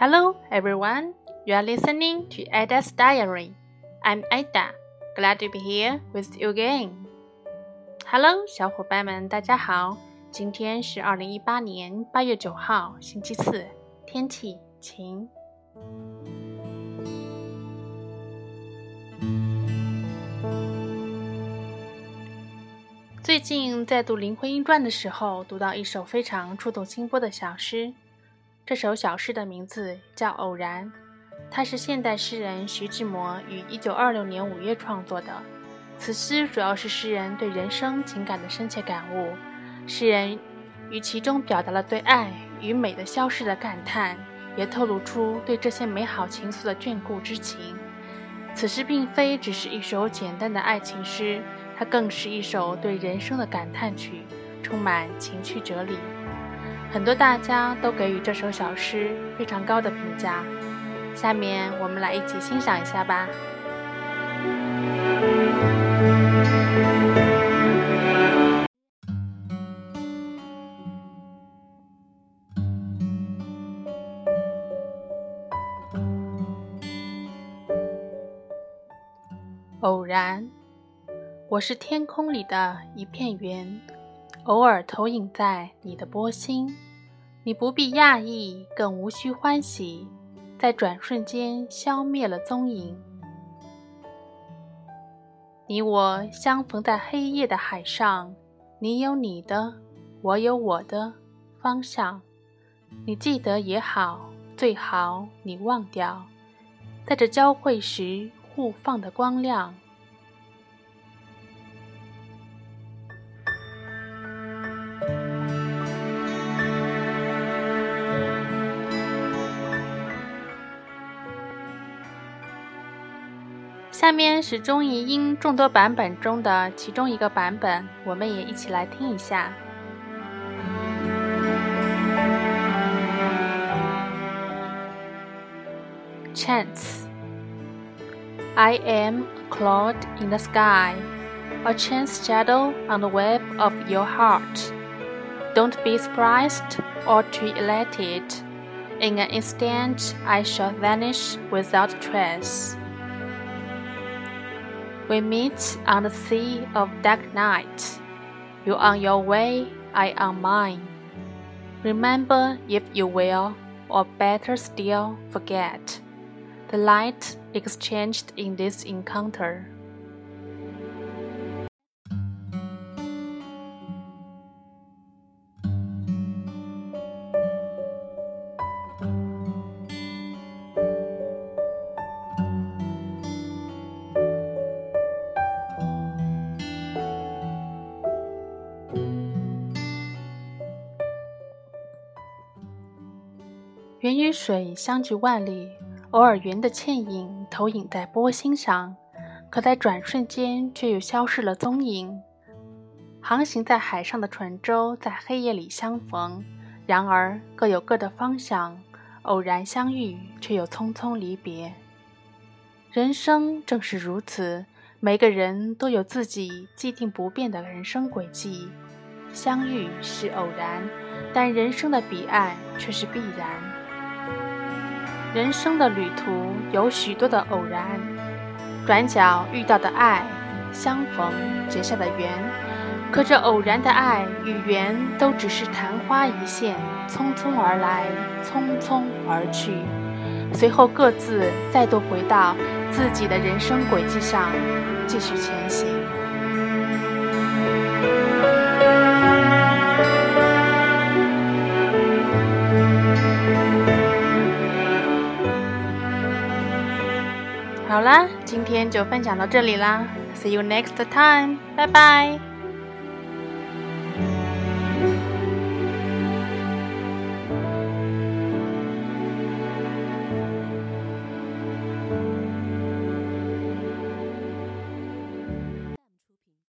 Hello, everyone. You are listening to Ada's Diary. I'm Ada. Glad to be here with you again. Hello，小伙伴们，大家好。今天是二零一八年八月九号，星期四，天气晴。最近在读《林徽因传》的时候，读到一首非常触动心波的小诗。这首小诗的名字叫《偶然》，它是现代诗人徐志摩于1926年5月创作的。此诗主要是诗人对人生情感的深切感悟，诗人于其中表达了对爱与美的消逝的感叹，也透露出对这些美好情愫的眷顾之情。此诗并非只是一首简单的爱情诗，它更是一首对人生的感叹曲，充满情趣哲理。很多大家都给予这首小诗非常高的评价，下面我们来一起欣赏一下吧。偶然，我是天空里的一片云。偶尔投影在你的波心，你不必讶异，更无需欢喜，在转瞬间消灭了踪影。你我相逢在黑夜的海上，你有你的，我有我的方向。你记得也好，最好你忘掉，在这交汇时互放的光亮。下面是中译英众多版本中的其中一个版本，我们也一起来听一下。Chance. I am a cloud in the sky, a chance shadow on the web of your heart. Don't be surprised or too elated. In an instant, I shall vanish without trace. We meet on the sea of dark night. You on your way, I on mine. Remember if you will, or better still, forget the light exchanged in this encounter. 云与水相距万里，偶尔云的倩影投影在波心上，可在转瞬间却又消失了踪影。航行在海上的船舟在黑夜里相逢，然而各有各的方向，偶然相遇却又匆匆离别。人生正是如此，每个人都有自己既定不变的人生轨迹，相遇是偶然，但人生的彼岸却是必然。人生的旅途有许多的偶然，转角遇到的爱，相逢结下的缘。可这偶然的爱与缘，都只是昙花一现，匆匆而来，匆匆而去，随后各自再度回到自己的人生轨迹上，继续前行。啦，今天就分享到这里啦，See you next time，拜拜。